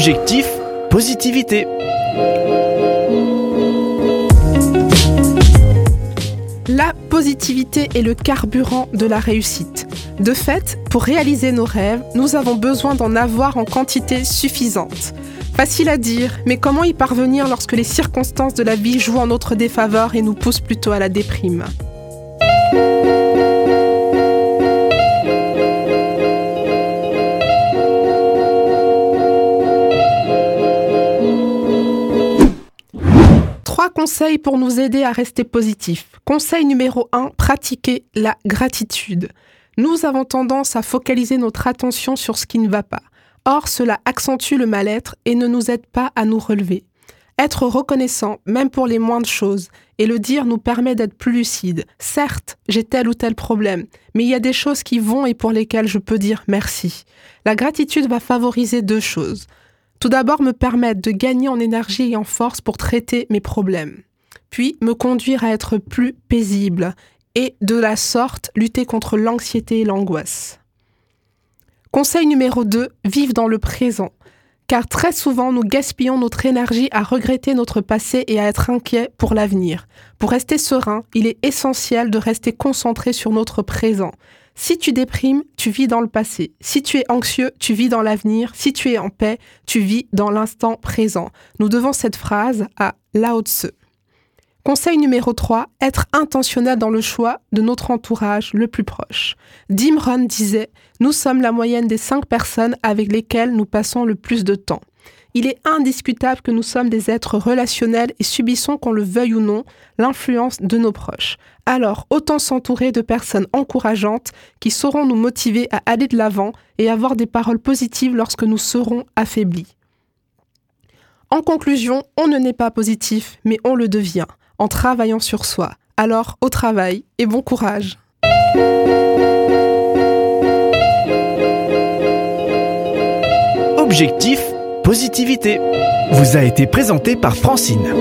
Objectif positivité. La positivité est le carburant de la réussite. De fait, pour réaliser nos rêves, nous avons besoin d'en avoir en quantité suffisante. Facile à dire, mais comment y parvenir lorsque les circonstances de la vie jouent en notre défaveur et nous poussent plutôt à la déprime? Conseils pour nous aider à rester positifs. Conseil numéro 1, pratiquer la gratitude. Nous avons tendance à focaliser notre attention sur ce qui ne va pas. Or, cela accentue le mal-être et ne nous aide pas à nous relever. Être reconnaissant, même pour les moindres choses, et le dire nous permet d'être plus lucide. Certes, j'ai tel ou tel problème, mais il y a des choses qui vont et pour lesquelles je peux dire merci. La gratitude va favoriser deux choses. Tout d'abord, me permettre de gagner en énergie et en force pour traiter mes problèmes. Puis, me conduire à être plus paisible et, de la sorte, lutter contre l'anxiété et l'angoisse. Conseil numéro 2, vive dans le présent. Car très souvent, nous gaspillons notre énergie à regretter notre passé et à être inquiets pour l'avenir. Pour rester serein, il est essentiel de rester concentré sur notre présent. Si tu déprimes, tu vis dans le passé. Si tu es anxieux, tu vis dans l'avenir. Si tu es en paix, tu vis dans l'instant présent. Nous devons cette phrase à Lao Tse. Conseil numéro 3, être intentionnel dans le choix de notre entourage le plus proche. Dim Ron disait Nous sommes la moyenne des cinq personnes avec lesquelles nous passons le plus de temps. Il est indiscutable que nous sommes des êtres relationnels et subissons, qu'on le veuille ou non, l'influence de nos proches. Alors, autant s'entourer de personnes encourageantes qui sauront nous motiver à aller de l'avant et avoir des paroles positives lorsque nous serons affaiblis. En conclusion, on ne n'est pas positif, mais on le devient en travaillant sur soi. Alors, au travail et bon courage. Objectif positivité vous a été présenté par Francine.